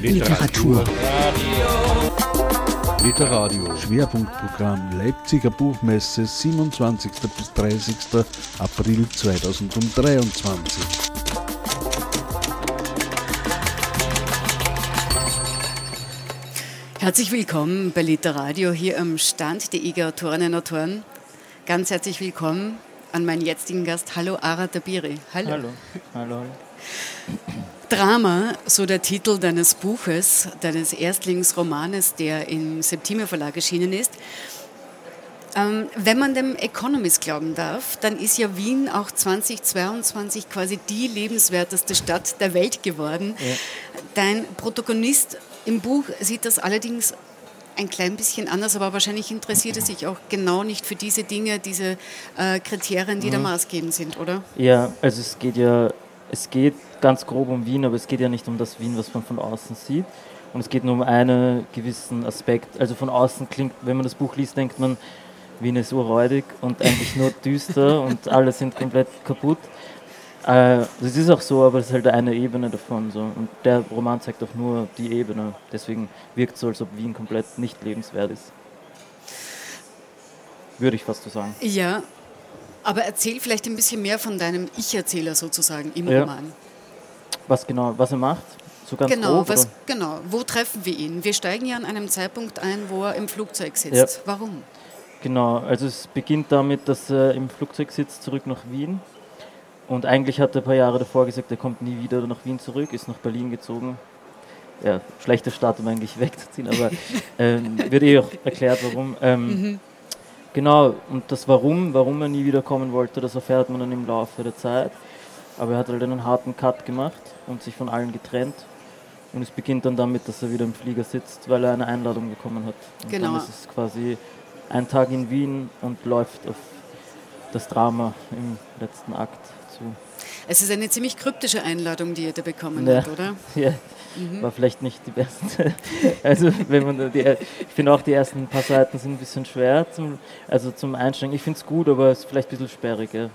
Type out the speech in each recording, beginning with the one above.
Literatur. Literadio. Schwerpunktprogramm Leipziger Buchmesse 27. bis 30. April 2023. Herzlich willkommen bei Literadio hier am Stand der IG Autorinnen und Autoren. Ganz herzlich willkommen an meinen jetzigen Gast. Hallo Ara Tabiri. Hallo. Hallo. Hallo. Drama, so der Titel deines Buches, deines Erstlingsromanes, der im Septimer Verlag erschienen ist. Ähm, wenn man dem Economist glauben darf, dann ist ja Wien auch 2022 quasi die lebenswerteste Stadt der Welt geworden. Ja. Dein Protagonist im Buch sieht das allerdings ein klein bisschen anders, aber wahrscheinlich interessiert er sich auch genau nicht für diese Dinge, diese äh, Kriterien, die mhm. da maßgebend sind, oder? Ja, also es geht ja, es geht ganz grob um Wien, aber es geht ja nicht um das Wien, was man von außen sieht. Und es geht nur um einen gewissen Aspekt. Also von außen klingt, wenn man das Buch liest, denkt man, Wien ist urräudig und eigentlich nur düster und alle sind komplett kaputt. Äh, das ist auch so, aber es ist halt eine Ebene davon. So. Und der Roman zeigt auch nur die Ebene. Deswegen wirkt es so, als ob Wien komplett nicht lebenswert ist. Würde ich fast so sagen. Ja, aber erzähl vielleicht ein bisschen mehr von deinem Ich-Erzähler sozusagen im ja. Roman. Was genau, was er macht? So ganz genau, grob, was, genau, wo treffen wir ihn? Wir steigen ja an einem Zeitpunkt ein, wo er im Flugzeug sitzt. Ja. Warum? Genau, also es beginnt damit, dass er im Flugzeug sitzt, zurück nach Wien. Und eigentlich hat er ein paar Jahre davor gesagt, er kommt nie wieder nach Wien zurück, ist nach Berlin gezogen. Ja, schlechter Start, um eigentlich wegzuziehen, aber ähm, wird eh auch erklärt, warum. Ähm, mhm. Genau, und das Warum, warum er nie wieder kommen wollte, das erfährt man dann im Laufe der Zeit. Aber er hat halt einen harten Cut gemacht und sich von allen getrennt. Und es beginnt dann damit, dass er wieder im Flieger sitzt, weil er eine Einladung bekommen hat. Und genau. dann ist es quasi ein Tag in Wien und läuft auf das Drama im letzten Akt zu. Es ist eine ziemlich kryptische Einladung, die er da bekommen ja. hat, oder? Ja, mhm. war vielleicht nicht die beste. also wenn man die, ich finde auch die ersten paar Seiten sind ein bisschen schwer zum, also zum Einsteigen. Ich finde es gut, aber es ist vielleicht ein bisschen sperrig. Ja.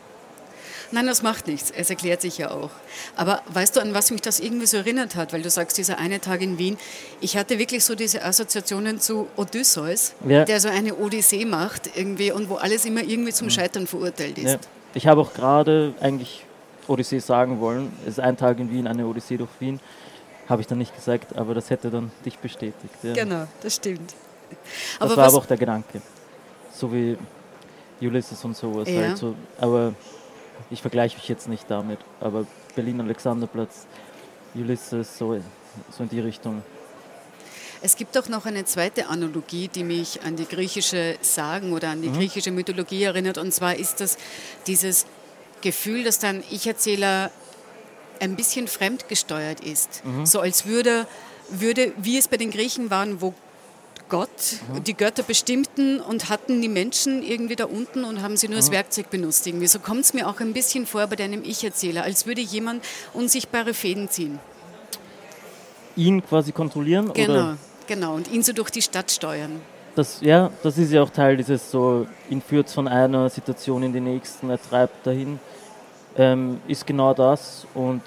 Nein, das macht nichts. Es erklärt sich ja auch. Aber weißt du, an was mich das irgendwie so erinnert hat? Weil du sagst, dieser eine Tag in Wien. Ich hatte wirklich so diese Assoziationen zu Odysseus, ja. der so eine Odyssee macht irgendwie und wo alles immer irgendwie zum Scheitern verurteilt ist. Ja. Ich habe auch gerade eigentlich Odyssee sagen wollen. Es ist ein Tag in Wien, eine Odyssee durch Wien. Habe ich dann nicht gesagt, aber das hätte dann dich bestätigt. Ja. Genau, das stimmt. Das aber war aber auch der Gedanke. So wie Ulysses und sowas. Ja. Halt so. Aber ich vergleiche mich jetzt nicht damit, aber Berlin-Alexanderplatz, Ulysses, so, so in die Richtung. Es gibt auch noch eine zweite Analogie, die mich an die griechische Sagen oder an die mhm. griechische Mythologie erinnert. Und zwar ist das dieses Gefühl, dass dann Ich-Erzähler ein bisschen fremdgesteuert ist. Mhm. So als würde, würde, wie es bei den Griechen waren, wo Gott, mhm. die Götter bestimmten und hatten die Menschen irgendwie da unten und haben sie nur als mhm. Werkzeug benutzt. Irgendwie. So kommt es mir auch ein bisschen vor bei deinem Ich-Erzähler, als würde jemand unsichtbare Fäden ziehen. Ihn quasi kontrollieren? Genau, oder? genau. Und ihn so durch die Stadt steuern. Das, ja, das ist ja auch Teil dieses so, ihn führt von einer Situation in die nächsten, er treibt dahin, ähm, ist genau das. Und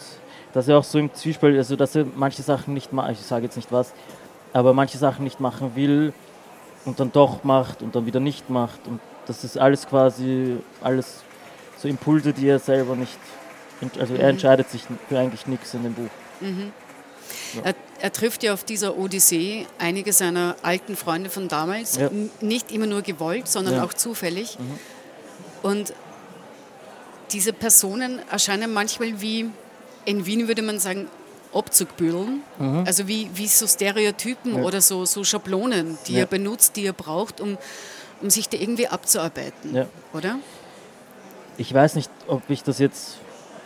dass er auch so im Zwiespalt, also dass er manche Sachen nicht macht, ich sage jetzt nicht was, aber manche Sachen nicht machen will und dann doch macht und dann wieder nicht macht. Und das ist alles quasi, alles so Impulse, die er selber nicht, also er mhm. entscheidet sich für eigentlich nichts in dem Buch. Mhm. Ja. Er, er, trifft ja auf dieser Odyssee einige seiner alten Freunde von damals, ja. nicht immer nur gewollt, sondern ja. auch zufällig. Mhm. Und diese Personen erscheinen manchmal wie, in Wien würde man sagen, Abzugbüdeln, mhm. also wie, wie so Stereotypen ja. oder so, so Schablonen, die ja. er benutzt, die er braucht, um, um sich da irgendwie abzuarbeiten, ja. oder? Ich weiß nicht, ob ich das jetzt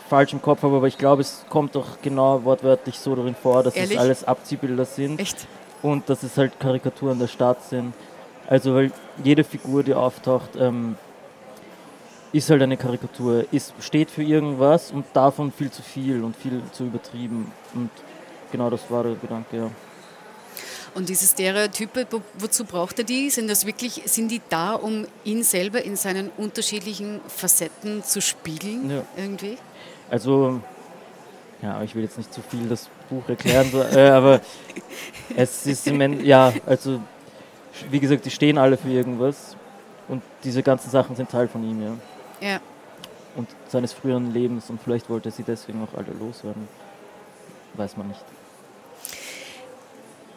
falsch im Kopf habe, aber ich glaube, es kommt doch genau wortwörtlich so darin vor, dass Ehrlich? es alles Abziehbilder sind. Echt? Und dass es halt Karikaturen der Stadt sind. Also, weil jede Figur, die auftaucht, ähm, ist halt eine Karikatur, ist, steht für irgendwas und davon viel zu viel und viel zu übertrieben. Und genau das war der Gedanke, ja. Und diese Stereotype, wozu braucht er die? Sind das wirklich, sind die da, um ihn selber in seinen unterschiedlichen Facetten zu spiegeln ja. irgendwie? Also, ja, ich will jetzt nicht zu viel das Buch erklären, äh, aber es ist im End, ja, also wie gesagt, die stehen alle für irgendwas und diese ganzen Sachen sind Teil von ihm, ja. Ja. Und seines früheren Lebens und vielleicht wollte sie deswegen auch alle loswerden. Weiß man nicht.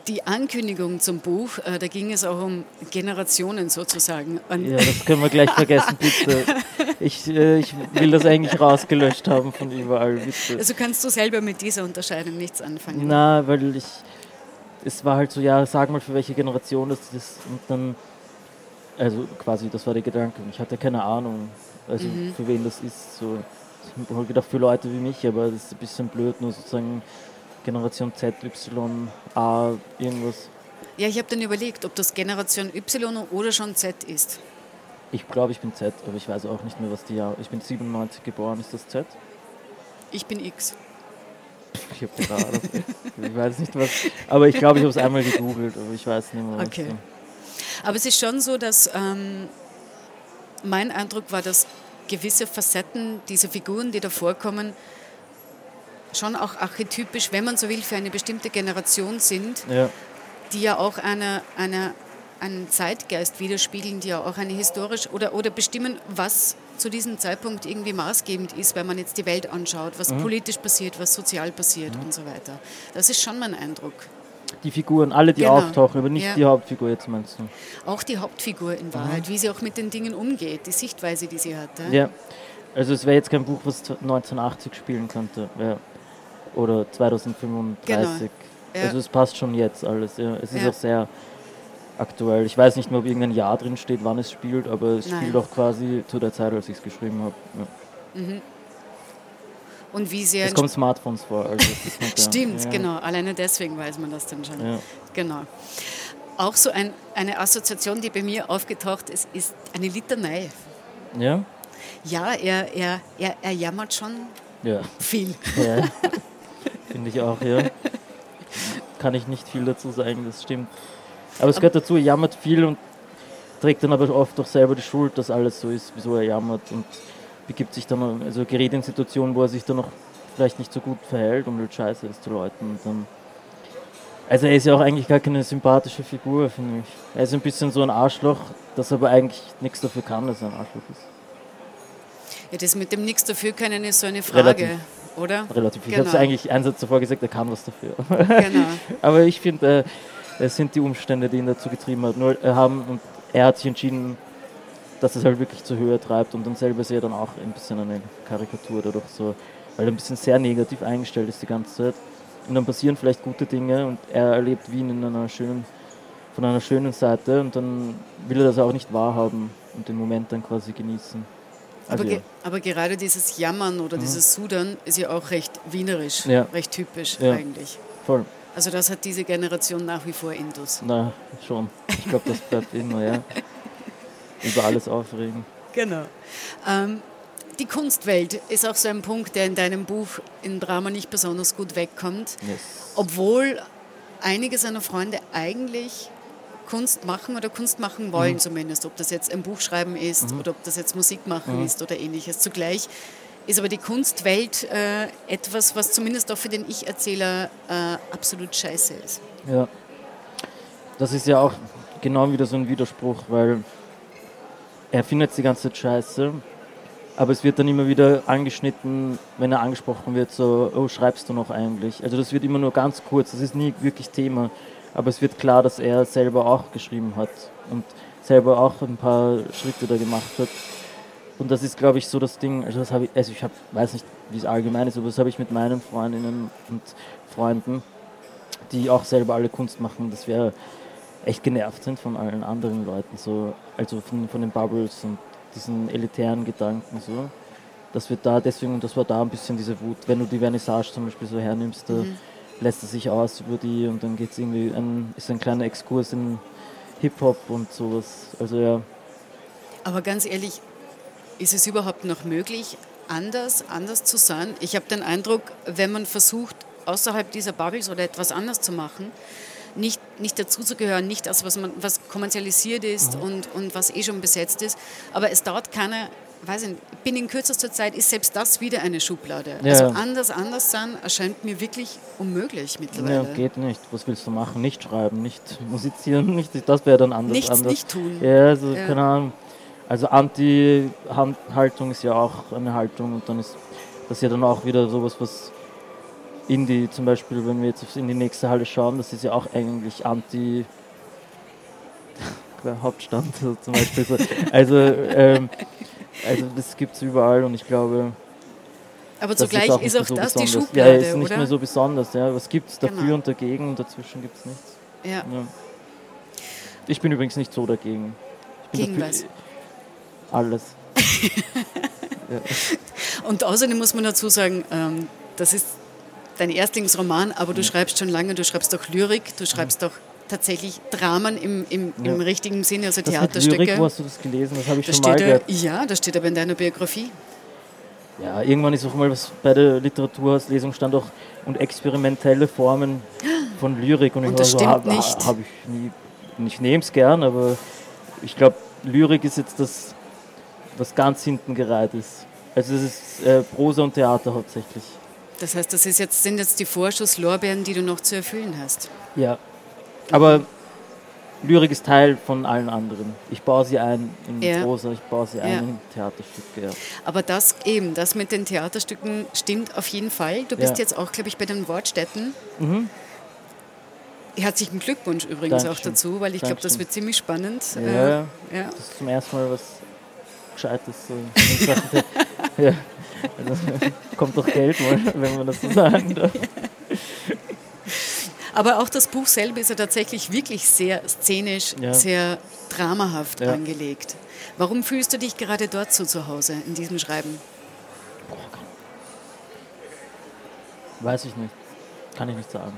Die Ankündigung zum Buch, äh, da ging es auch um Generationen sozusagen. Und Ja, das können wir gleich vergessen, bitte. Ich, äh, ich will das eigentlich rausgelöscht haben von überall, bitte. also kannst du selber mit dieser Unterscheidung nichts anfangen. Na, weil ich. Es war halt so, ja, sag mal, für welche Generation das ist. Und dann. Also quasi, das war der Gedanke. Ich hatte keine Ahnung, also für wen das ist. So. Ich habe halt gedacht, für Leute wie mich, aber das ist ein bisschen blöd, nur sozusagen Generation Z, Y, A, irgendwas. Ja, ich habe dann überlegt, ob das Generation Y oder schon Z ist. Ich glaube, ich bin Z, aber ich weiß auch nicht mehr, was die Jahre. Ich bin 97 geboren, ist das Z? Ich bin X. Ich habe keine Ahnung. ich weiß nicht was. Aber ich glaube, ich habe es einmal gegoogelt, aber ich weiß nicht mehr. was Okay. da- Aber es ist schon so, dass ähm, mein Eindruck war, dass gewisse Facetten dieser Figuren, die da vorkommen, schon auch archetypisch, wenn man so will, für eine bestimmte Generation sind, Ja, die ja auch eine, eine, einen Zeitgeist widerspiegeln, die ja auch eine historisch oder, oder bestimmen, was zu diesem Zeitpunkt irgendwie maßgebend ist, wenn man jetzt die Welt anschaut, was politisch passiert, was sozial passiert und so weiter. Das ist schon mein Eindruck. Die Figuren, alle, die Genau. auftauchen, aber nicht Ja. die Hauptfigur jetzt meinst du? Auch die Hauptfigur in Wahrheit, wie sie auch mit den Dingen umgeht, die Sichtweise, die sie hat. ja. Ja. Also es wäre jetzt kein Buch, was 1980 spielen könnte. Ja. Oder 2035. Genau. Also es passt schon jetzt alles. Ja. Es ist auch sehr aktuell. Ich weiß nicht mehr, ob irgendein Jahr drin steht, wann es spielt, aber es Nein. spielt auch quasi zu der Zeit, als ich es geschrieben habe. Ja. Und wie sehr Es kommen Smartphones vor. Also ja. Stimmt, ja. genau. Alleine deswegen weiß man das dann schon. Ja. Genau. Auch so ein, eine Assoziation, die bei mir aufgetaucht ist, ist eine Litanei. Ja? Ja, er, er, er, er jammert schon Ja. viel. ja. Finde ich auch, ja. Kann ich nicht viel dazu sagen, das stimmt. Aber es gehört dazu, er jammert viel und trägt dann aber oft auch selber die Schuld, dass alles so ist, wieso er jammert und begibt sich dann, also gerät in Situationen, wo er sich dann noch vielleicht nicht so gut verhält und halt scheiße ist zu Leuten. Dann also er ist ja auch eigentlich gar keine sympathische Figur, finde ich. Er ist ein bisschen so ein Arschloch, das aber eigentlich nichts dafür kann, dass er ein Arschloch ist. Ja, das mit dem Nichts dafür können ist so eine Frage, Relativ. oder? Relativ. Ich Genau. habe es eigentlich einen Satz davor gesagt, er kann was dafür. Genau. Aber ich finde, äh, es sind die Umstände, die ihn dazu getrieben hat, nur, äh, haben. Und er hat sich entschieden, dass es halt wirklich zur Höhe treibt. Und dann selber ist er dann auch ein bisschen eine Karikatur dadurch so, weil er ein bisschen sehr negativ eingestellt ist die ganze Zeit. Und dann passieren vielleicht gute Dinge und er erlebt Wien in einer schönen, von einer schönen Seite und dann will er das auch nicht wahrhaben und den Moment dann quasi genießen. Aber, Also, ge ja. aber gerade dieses Jammern oder dieses Sudern ist ja auch recht wienerisch, Ja. recht typisch Ja. eigentlich. voll. Also das hat diese Generation nach wie vor Intus. Na, schon. Ich glaube, das bleibt immer, ja. Über alles aufregen. Genau. Ähm, die Kunstwelt ist auch so ein Punkt, der in deinem Buch im Drama nicht besonders gut wegkommt, Yes. obwohl einige seiner Freunde eigentlich Kunst machen oder Kunst machen wollen Mhm. zumindest, ob das jetzt ein Buch schreiben ist oder ob das jetzt Musik machen Mhm. ist oder ähnliches. Zugleich ist aber die Kunstwelt äh, etwas, was zumindest auch für den Ich-Erzähler äh, absolut scheiße ist. Ja. Das ist ja auch genau wieder so ein Widerspruch, weil er findet die ganze Zeit scheiße, aber es wird dann immer wieder angeschnitten, wenn er angesprochen wird, so, oh, schreibst du noch eigentlich? Also das wird immer nur ganz kurz, das ist nie wirklich Thema, aber es wird klar, dass er selber auch geschrieben hat und selber auch ein paar Schritte da gemacht hat. Und das ist, glaube ich, so das Ding, also das habe ich, also ich hab, weiß nicht, wie es allgemein ist, aber das habe ich mit meinen Freundinnen und Freunden, die auch selber alle Kunst machen, dass wir echt genervt sind von allen anderen Leuten, so, also von, von den Bubbles und diesen elitären Gedanken so. Das wird da deswegen, und das war da ein bisschen diese Wut, wenn du die Vernissage zum Beispiel so hernimmst, da lässt es sich aus über die und dann geht es irgendwie, ein, ist ein kleiner Exkurs in Hip-Hop und sowas. Also ja, Aber ganz ehrlich, ist es überhaupt noch möglich, anders, anders zu sein? Ich habe den Eindruck, wenn man versucht, außerhalb dieser Bubbles oder etwas anders zu machen, nicht, nicht dazuzugehören, nicht das, was, man, was kommerzialisiert ist und, und was eh schon besetzt ist, aber es dauert keine weiß ich nicht, bin in kürzester Zeit, ist selbst das wieder eine Schublade. Ja. Also anders, anders sein erscheint mir wirklich unmöglich Ja, mittlerweile. geht nicht. Was willst du machen? Nicht schreiben, nicht musizieren, nicht, das wäre dann anders. Nichts anders. nicht tun. Ja, also Ja. keine Ahnung. Also Anti-Haltung ist ja auch eine Haltung und dann ist das ja dann auch wieder sowas, was Indie zum Beispiel, wenn wir jetzt in die nächste Halle schauen, das ist ja auch eigentlich Anti Hauptstand so zum Beispiel. So. Also, ähm, also das gibt es überall und ich glaube, Aber zugleich auch nicht ist auch so das die besonders. Schublade, Ja, ist nicht oder? mehr so besonders. Ja. Was gibt es dafür Genau. und dagegen und dazwischen gibt es nichts. ja. Ja. Ich bin übrigens nicht so dagegen. Gegen dafür- was? Alles. Und außerdem muss man dazu sagen, ähm, das ist dein Erstlingsroman, aber du schreibst schon lange, du schreibst doch Lyrik, du schreibst doch tatsächlich Dramen im, im, im Ja. richtigen Sinne, also Das Theaterstücke. Lyrik, wo hast du das gelesen? Das habe ich das schon mal gehört. ja, das steht aber in deiner Biografie. Ja, irgendwann ist auch mal was bei der Literaturauslesung stand auch und experimentelle Formen von Lyrik. Und, Und ich das war so, stimmt hab, nicht. Habe ich nie, ich nehme es gern, aber ich glaube, Lyrik ist jetzt das, was ganz hinten gereiht ist. Also es ist äh, Prosa und Theater hauptsächlich. Das heißt, das jetzt, sind jetzt die Vorschusslorbeeren, die du noch zu erfüllen hast. Ja. Aber Lyrik ist Teil von allen anderen. Ich baue sie ein in Ja. Prosa, ich baue sie Ja. ein in Theaterstücke. Ja. Aber das eben, das mit den Theaterstücken stimmt auf jeden Fall. Du bist Ja. jetzt auch, glaube ich, bei den Wortstätten. Mhm. Herzlichen Glückwunsch übrigens auch Dankeschön. dazu, weil ich glaube, das wird ziemlich spannend. Ja, Äh, ja. ja. Das ist zum ersten Mal was Gescheites. So ja. Also, kommt doch Geld, wenn man das so sagen darf. Aber auch das Buch selber ist ja tatsächlich wirklich sehr szenisch, Ja. sehr dramahaft Ja. angelegt. Warum fühlst du dich gerade dort so zu Hause in diesem Schreiben? Weiß ich nicht. Kann ich nicht sagen.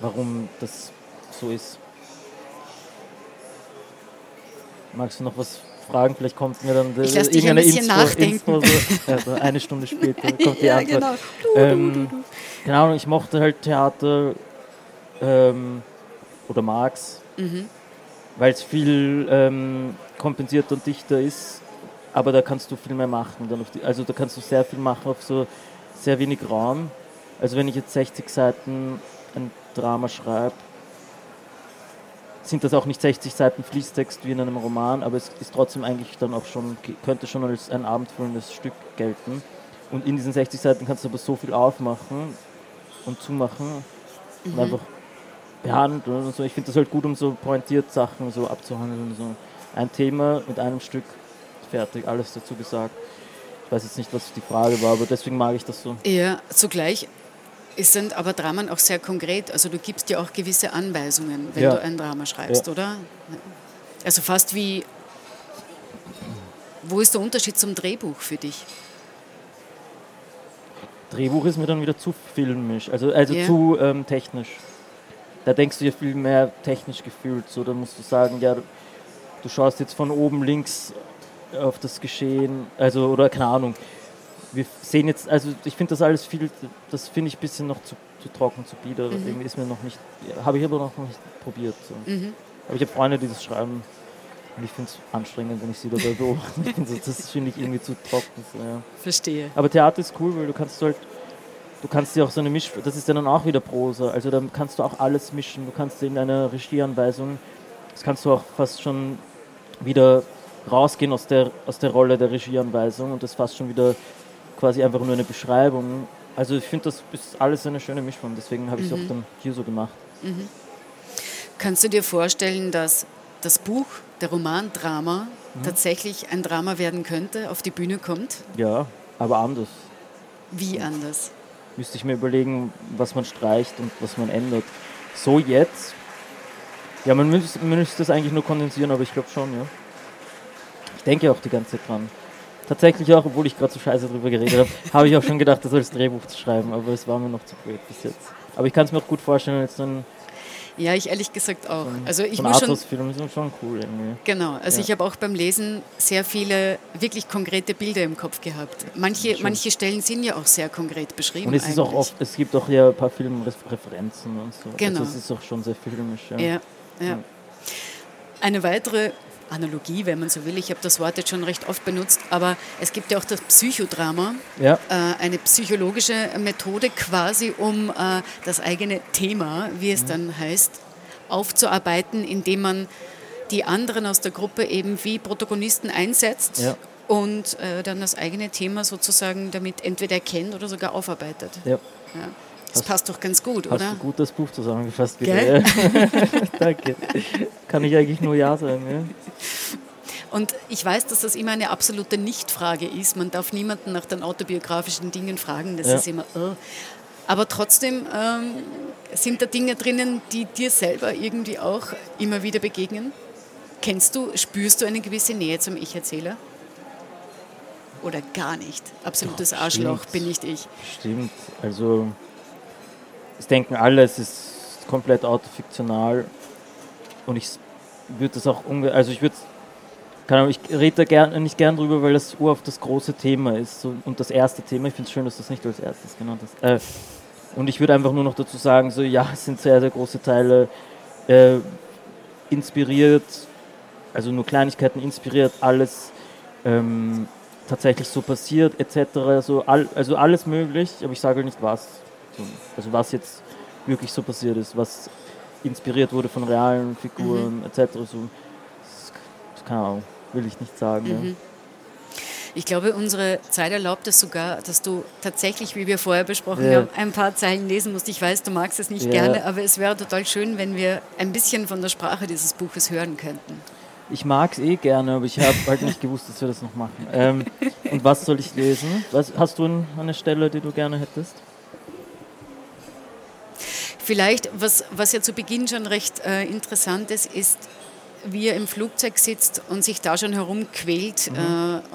Warum das so ist. Magst du noch was fragen? Vielleicht kommt mir dann Ich irgendeine nachdenken. Inspo so, also eine Stunde später kommt die Ja, Antwort. genau. Ähm, keine Ahnung, ich mochte halt Theater ähm, oder mag's, Mhm. weil es viel ähm, kompensierter und dichter ist, aber da kannst du viel mehr machen. Dann auf die, also da kannst du sehr viel machen auf so sehr wenig Raum. Also wenn ich jetzt 60 Seiten ein Drama schreibe, sind das auch nicht 60 Seiten Fließtext wie in einem Roman, aber es ist trotzdem eigentlich dann auch schon, könnte schon als ein abendfüllendes Stück gelten. Und in diesen 60 Seiten kannst du aber so viel aufmachen und zumachen und einfach behandeln und so. Ich finde das halt gut, um so pointiert Sachen so abzuhandeln. So ein Thema mit einem Stück, fertig, alles dazu gesagt. Ich weiß jetzt nicht, was die Frage war, aber deswegen mag ich das so. Ja, zugleich es sind aber Dramen auch sehr konkret. Also du gibst ja auch gewisse Anweisungen, wenn Ja. du ein Drama schreibst, Ja. oder? Also fast wie. Wo ist der Unterschied zum Drehbuch für dich? Drehbuch ist mir dann wieder zu filmisch, also, also Ja. zu ähm, technisch. Da denkst du ja viel mehr technisch gefühlt. So, da musst du sagen, ja, du schaust jetzt von oben links auf das Geschehen, also oder keine Ahnung. Wir sehen jetzt, also ich finde das alles viel, das finde ich ein bisschen noch zu, zu trocken, zu bieder. Mhm. Irgendwie ist mir noch nicht, habe ich aber noch nicht probiert. So. Mhm. Aber ich habe Freunde, die das schreiben. Und ich finde es anstrengend, wenn ich sie dabei beobachte. Das finde ich irgendwie zu trocken. So, ja. Verstehe. Aber Theater ist cool, weil du kannst halt, du kannst dir auch so eine Misch, das ist ja dann auch wieder Prosa, also dann kannst du auch alles mischen. Du kannst in einer Regieanweisung, das kannst du auch fast schon wieder rausgehen aus der, aus der Rolle der Regieanweisung und das fast schon wieder quasi einfach nur eine Beschreibung. Also ich finde, das ist alles eine schöne Mischung, deswegen habe ich es auch dann hier so gemacht. Kannst du dir vorstellen, dass das Buch, der Roman Drama, Mhm. tatsächlich ein Drama werden könnte, auf die Bühne kommt? Ja, aber anders. Wie anders? Müsste ich mir überlegen, was man streicht und was man ändert. So jetzt, ja, man müsste, man müsste das eigentlich nur kondensieren, aber ich glaube schon, ja. Ich denke auch die ganze Zeit dran. Tatsächlich auch, obwohl ich gerade so scheiße drüber geredet habe, habe ich auch schon gedacht, das als Drehbuch zu schreiben, aber es war mir noch zu blöd bis jetzt. Aber ich kann es mir auch gut vorstellen, jetzt so ein, Ja, ich ehrlich gesagt auch. Also ich muss schon ist schon cool irgendwie. Genau, also Ja. ich habe auch beim Lesen sehr viele wirklich konkrete Bilder im Kopf gehabt. Manche, manche Stellen sind ja auch sehr konkret beschrieben. Und es ist auch eigentlich. oft, es gibt auch ja ein paar Filmreferenzen und so. Genau. Also es ist auch schon sehr filmisch. Ja, ja. Ja. Eine weitere Analogie, wenn man so will. Ich habe das Wort jetzt schon recht oft benutzt, aber es gibt ja auch das Psychodrama, Ja. äh, eine psychologische Methode quasi, um äh, das eigene Thema, wie Mhm. es dann heißt, aufzuarbeiten, indem man die anderen aus der Gruppe eben wie Protagonisten einsetzt Ja. und äh, dann das eigene Thema sozusagen damit entweder erkennt oder sogar aufarbeitet. Ja. Das Hast- passt doch ganz gut, Hast oder? du gut das Buch zusammengefasst? Ja. Danke. Kann ich eigentlich nur Ja sagen. Ja? Und ich weiß, dass das immer eine absolute Nichtfrage ist. Man darf niemanden nach den autobiografischen Dingen fragen. Das Ja. ist immer. Oh. Aber trotzdem ähm, sind da Dinge drinnen, die dir selber irgendwie auch immer wieder begegnen. Kennst du, spürst du eine gewisse Nähe zum Ich-Erzähler? Oder gar nicht? Absolutes Doch, Arschloch bin nicht ich. Stimmt. Also, es denken alle, es ist komplett autofiktional. Und ich würde das auch also ich würde ich rede da gern, nicht gern drüber, weil das ur auf das große Thema ist so, und das erste Thema. Ich finde es schön, dass das nicht als erstes genannt hast. Äh, und ich würde einfach nur noch dazu sagen, so ja, es sind sehr, sehr große Teile äh, inspiriert, also nur Kleinigkeiten inspiriert, alles ähm, tatsächlich so passiert, etc. So all, also alles möglich, aber ich sage nicht was. So, also was jetzt wirklich so passiert ist, was inspiriert wurde von realen Figuren, etc. So, das, keine Ahnung, will ich nicht sagen. Ja. Mhm. Ich glaube, unsere Zeit erlaubt es sogar, dass du tatsächlich, wie wir vorher besprochen Ja. haben, ein paar Zeilen lesen musst. Ich weiß, du magst es nicht Ja. gerne, aber es wäre total schön, wenn wir ein bisschen von der Sprache dieses Buches hören könnten. Ich mag es eh gerne, aber ich habe halt nicht gewusst, dass wir das noch machen. Ähm, und was soll ich lesen? Was, hast du ein- eine Stelle, die du gerne hättest? Vielleicht, was, was ja zu Beginn schon recht äh, interessant ist, ist, wie er im Flugzeug sitzt und sich da schon herumquält. Äh,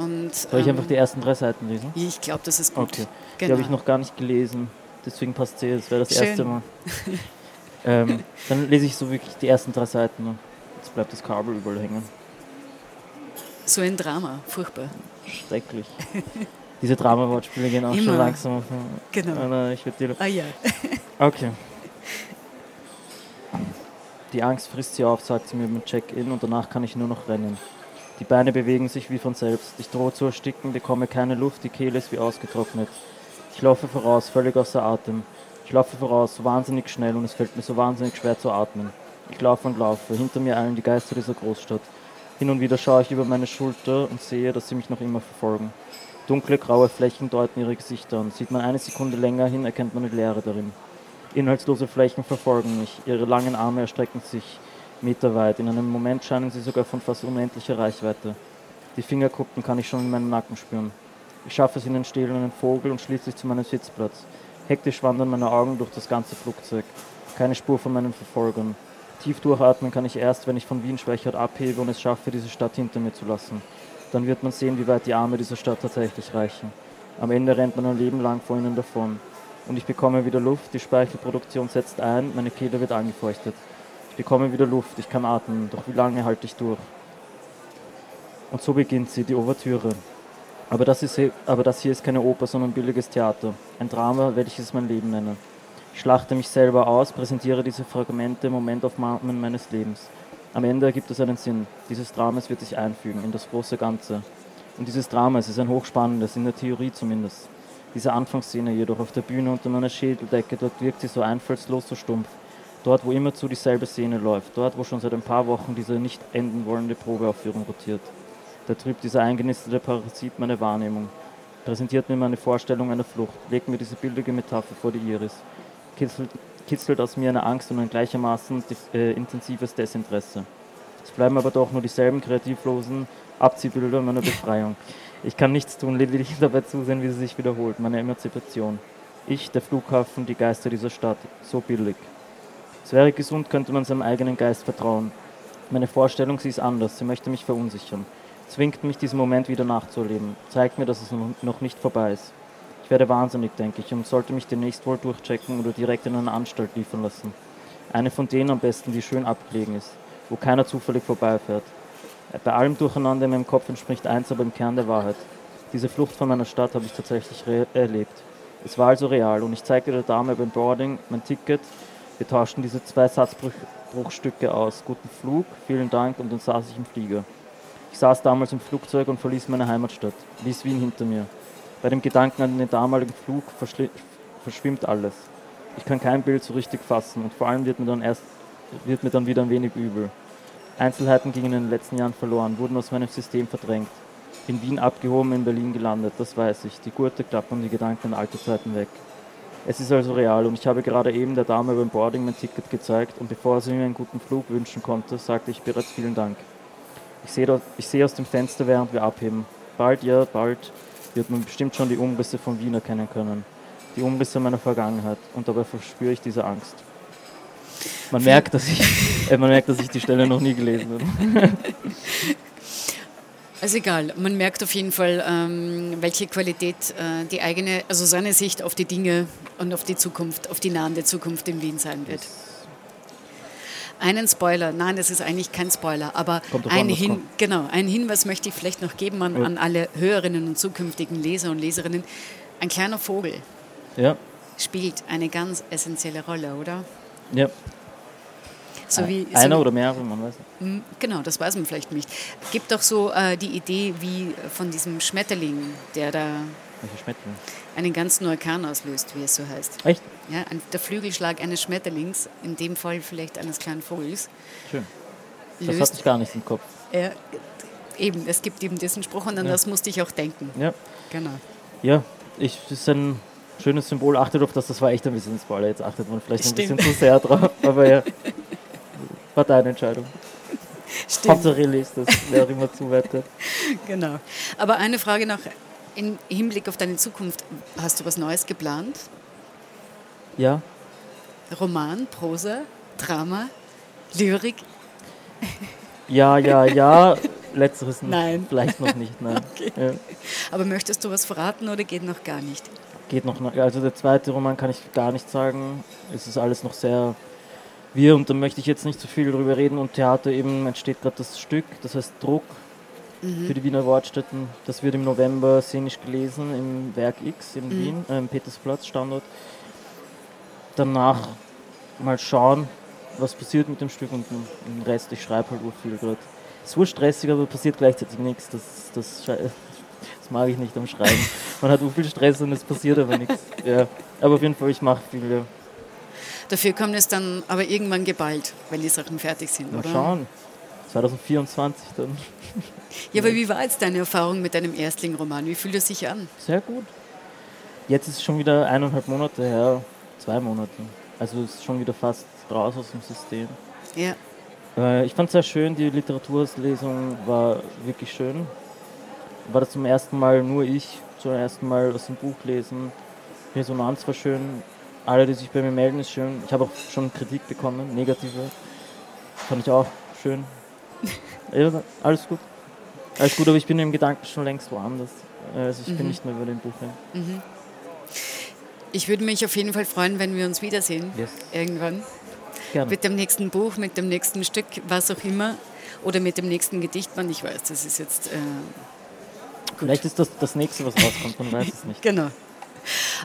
und, Mhm. Soll ich ähm, einfach die ersten drei Seiten lesen? Ich glaube, das ist gut. Okay. Die Genau. habe ich noch gar nicht gelesen. Deswegen passt sie. Das wäre das Schön. erste Mal. ähm, dann lese ich so wirklich die ersten drei Seiten. Jetzt bleibt das Kabel überall hängen. So ein Drama, furchtbar. Schrecklich. Diese Drama-Wortspiele gehen auch schon Immer. langsam auf. Genau. Ah, ich würde die Ah ja. Okay. Die Angst frisst sie auf, sagt sie mir beim Check-in und danach kann ich nur noch rennen. Die Beine bewegen sich wie von selbst. Ich drohe zu ersticken, bekomme keine Luft, die Kehle ist wie ausgetrocknet. Ich laufe voraus, völlig außer Atem. Ich laufe voraus, wahnsinnig schnell und es fällt mir so wahnsinnig schwer zu atmen. Ich laufe und laufe, hinter mir eilen die Geister dieser Großstadt. Hin und wieder schaue ich über meine Schulter und sehe, dass sie mich noch immer verfolgen. Dunkle, graue Flächen deuten ihre Gesichter an. Sieht man eine Sekunde länger hin, erkennt man die Leere darin. Inhaltslose Flächen verfolgen mich. Ihre langen Arme erstrecken sich meterweit. In einem Moment scheinen sie sogar von fast unendlicher Reichweite. Die Fingerkuppen kann ich schon in meinem Nacken spüren. Ich schaffe es in den stählenden Vogel und schließlich zu meinem Sitzplatz. Hektisch wandern meine Augen durch das ganze Flugzeug. Keine Spur von meinen Verfolgern. Tief durchatmen kann ich erst, wenn ich von Wien Schwächert abhebe und es schaffe, diese Stadt hinter mir zu lassen. Dann wird man sehen, wie weit die Arme dieser Stadt tatsächlich reichen. Am Ende rennt man ein Leben lang vor ihnen davon. Und ich bekomme wieder Luft, die Speichelproduktion setzt ein, meine Kehle wird angefeuchtet. Ich bekomme wieder Luft, ich kann atmen, doch wie lange halte ich durch? Und so beginnt sie, die Ouvertüre. Aber das, ist, aber das hier ist keine Oper, sondern billiges Theater. Ein Drama, welches ich mein Leben nenne. Ich schlachte mich selber aus, präsentiere diese Fragmente, Momentaufnahmen meines Lebens. Am Ende ergibt es einen Sinn. Dieses Dramas wird sich einfügen in das große Ganze. Und dieses Drama, es ist ein hochspannendes, in der Theorie zumindest. Diese Anfangsszene jedoch auf der Bühne unter meiner Schädeldecke, dort wirkt sie so einfallslos, so stumpf. Dort, wo immerzu dieselbe Szene läuft. Dort, wo schon seit ein paar Wochen diese nicht enden wollende Probeaufführung rotiert. Da trübt dieser eingenistete Parasit meine Wahrnehmung. Präsentiert mir meine Vorstellung einer Flucht, legt mir diese billige Metapher vor die Iris. Kitzelt, kitzelt aus mir eine Angst und ein gleichermaßen äh, intensives Desinteresse. Es bleiben aber doch nur dieselben kreativlosen Abziehbilder meiner Befreiung. Ich kann nichts tun, lediglich dabei zusehen, wie sie sich wiederholt. Meine Emanzipation. Ich, der Flughafen, die Geister dieser Stadt. So billig. Es wäre gesund, könnte man seinem eigenen Geist vertrauen. Meine Vorstellung, sie ist anders. Sie möchte mich verunsichern. Zwingt mich, diesen Moment wieder nachzuerleben. Zeigt mir, dass es noch nicht vorbei ist. Ich werde wahnsinnig, denke ich, und sollte mich demnächst wohl durchchecken oder direkt in eine Anstalt liefern lassen. Eine von denen am besten, die schön abgelegen ist, wo keiner zufällig vorbeifährt. Bei allem Durcheinander in meinem Kopf entspricht eins aber im Kern der Wahrheit. Diese Flucht von meiner Stadt habe ich tatsächlich erlebt. Es war also real und ich zeigte der Dame beim Boarding mein Ticket. Wir tauschten diese zwei Satzbruchstücke aus. Guten Flug, vielen Dank und dann saß ich im Flieger. Ich saß damals im Flugzeug und verließ meine Heimatstadt, ließ Wien hinter mir. Bei dem Gedanken an den damaligen Flug verschwimmt alles. Ich kann kein Bild so richtig fassen und vor allem wird mir dann erst wird mir dann wieder ein wenig übel. Einzelheiten gingen in den letzten Jahren verloren, wurden aus meinem System verdrängt. In Wien abgehoben, in Berlin gelandet, das weiß ich. Die Gurte klappern die Gedanken an alte Zeiten weg. Es ist also real und ich habe gerade eben der Dame beim Boarding mein Ticket gezeigt und bevor sie mir einen guten Flug wünschen konnte, sagte ich bereits vielen Dank. Ich sehe, ich sehe aus dem Fenster, während wir abheben. Bald, ja, bald wird man bestimmt schon die Umrisse von Wien erkennen können. Die Umrisse meiner Vergangenheit und dabei verspüre ich diese Angst. Man merkt, dass ich, äh, man merkt, dass ich die Stelle noch nie gelesen habe. Also egal, man merkt auf jeden Fall, ähm, welche Qualität äh, die eigene, also seine Sicht auf die Dinge und auf die Zukunft, auf die nahende Zukunft in Wien sein wird. Einen Spoiler, nein, das ist eigentlich kein Spoiler, aber ein, Hin, genau, einen Hinweis möchte ich vielleicht noch geben an, ja. an alle Hörerinnen und zukünftigen Leser und Leserinnen. Ein kleiner Vogel ja. spielt eine ganz essentielle Rolle, oder? Ja. So wie, Einer so, oder mehrere, man weiß nicht. Hm, genau, das weiß man vielleicht nicht. Gibt doch so äh, die Idee wie von diesem Schmetterling, der da einen ganz neuen Kern auslöst, wie es so heißt. Echt? Ja, der Flügelschlag eines Schmetterlings, in dem Fall vielleicht eines kleinen Vogels. Schön. Das hatte ich gar nicht im Kopf. Ja, eben, es gibt eben diesen Spruch und an ja. das musste ich auch denken. Ja. Genau. Ja, ich, das ist ein schönes Symbol. Achtet auf das, das war echt ein bisschen Spoiler. Jetzt achtet man vielleicht Stimmt. ein bisschen zu sehr drauf. Aber ja, war deine Entscheidung. Stimmt. Hauptsache liest das, wer auch immer zuwettet. Genau. Aber eine Frage noch im Hinblick auf deine Zukunft. Hast du was Neues geplant? Ja. Roman, Prosa, Drama, Lyrik? Ja, ja, ja. Letzteres nein. vielleicht noch nicht. Nein. Okay. Ja. Aber möchtest du was verraten oder geht noch gar nicht? Geht noch, also der zweite Roman kann ich gar nicht sagen. Es ist alles noch sehr wir, und da möchte ich jetzt nicht zu so viel drüber reden, und Theater eben entsteht gerade das Stück, das heißt Druck mhm. für die Wiener Wortstätten. Das wird im November szenisch gelesen im Werk X in mhm. Wien, äh, im Petersplatz Standort. Danach mal schauen, was passiert mit dem Stück und den Rest, ich schreibe halt viel gerade. Es ist stressig, aber passiert gleichzeitig nichts. Das, das, das mag ich nicht am Schreiben. Man hat so viel Stress und es passiert aber nichts. Ja. Aber auf jeden Fall, ich mache viel. Ja. Dafür kommt es dann aber irgendwann geballt, wenn die Sachen fertig sind, Mal oder? schauen. 2024 dann. Ja, aber wie war jetzt deine Erfahrung mit deinem Erstling-Roman? Wie fühlt es sich an? Sehr gut. Jetzt ist es schon wieder eineinhalb Monate her, zwei Monate. Also es ist schon wieder fast raus aus dem System. Ja. Äh, ich fand es sehr schön, die Literaturlesung war wirklich schön. War das zum ersten Mal nur ich, zum ersten Mal aus dem Buch lesen. Resonanz war schön, alle, die sich bei mir melden, ist schön. Ich habe auch schon Kritik bekommen, negative. Fand ich auch schön. alles gut. Alles gut, aber ich bin im Gedanken schon längst woanders. Also ich mhm. bin nicht mehr über den Buch mhm. Ich würde mich auf jeden Fall freuen, wenn wir uns wiedersehen. Yes. Irgendwann. Gerne. Mit dem nächsten Buch, mit dem nächsten Stück, was auch immer. Oder mit dem nächsten Gedichtband. Ich weiß, das ist jetzt. Äh, Vielleicht ist das das nächste, was rauskommt, man weiß es nicht. Genau.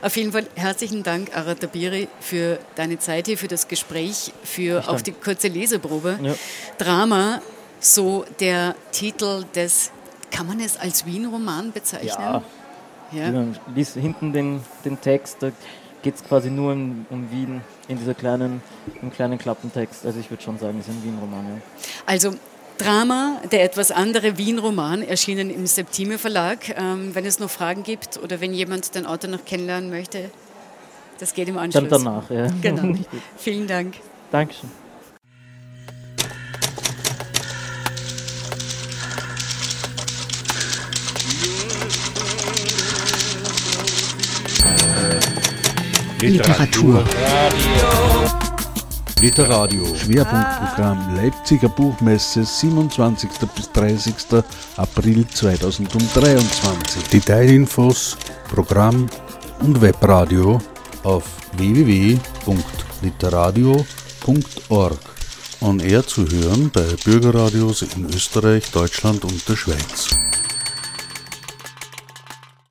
Auf jeden Fall herzlichen Dank, Aratabiri, für deine Zeit hier, für das Gespräch, für ich auch danke. die kurze Leseprobe. Ja. Drama, so der Titel des, kann man es als Wien-Roman bezeichnen? Ja. ja. Man liest hinten den, den Text, da geht es quasi nur um, um, Wien in dieser kleinen, im kleinen Klappentext. Also ich würde schon sagen, es ist ein Wien-Roman. Ja. Also Drama, der etwas andere Wien-Roman, erschienen im Septime Verlag. Ähm, wenn es noch Fragen gibt oder wenn jemand den Autor noch kennenlernen möchte, das geht im Anschluss. Dann danach, ja. Genau. Vielen Dank. Dankeschön. Literatur. Radio. Literadio. Schwerpunktprogramm Leipziger Buchmesse 27. bis 30. April 2023. Detailinfos, Programm und Webradio auf www.literadio.org. On Air zu hören bei Bürgerradios in Österreich, Deutschland und der Schweiz.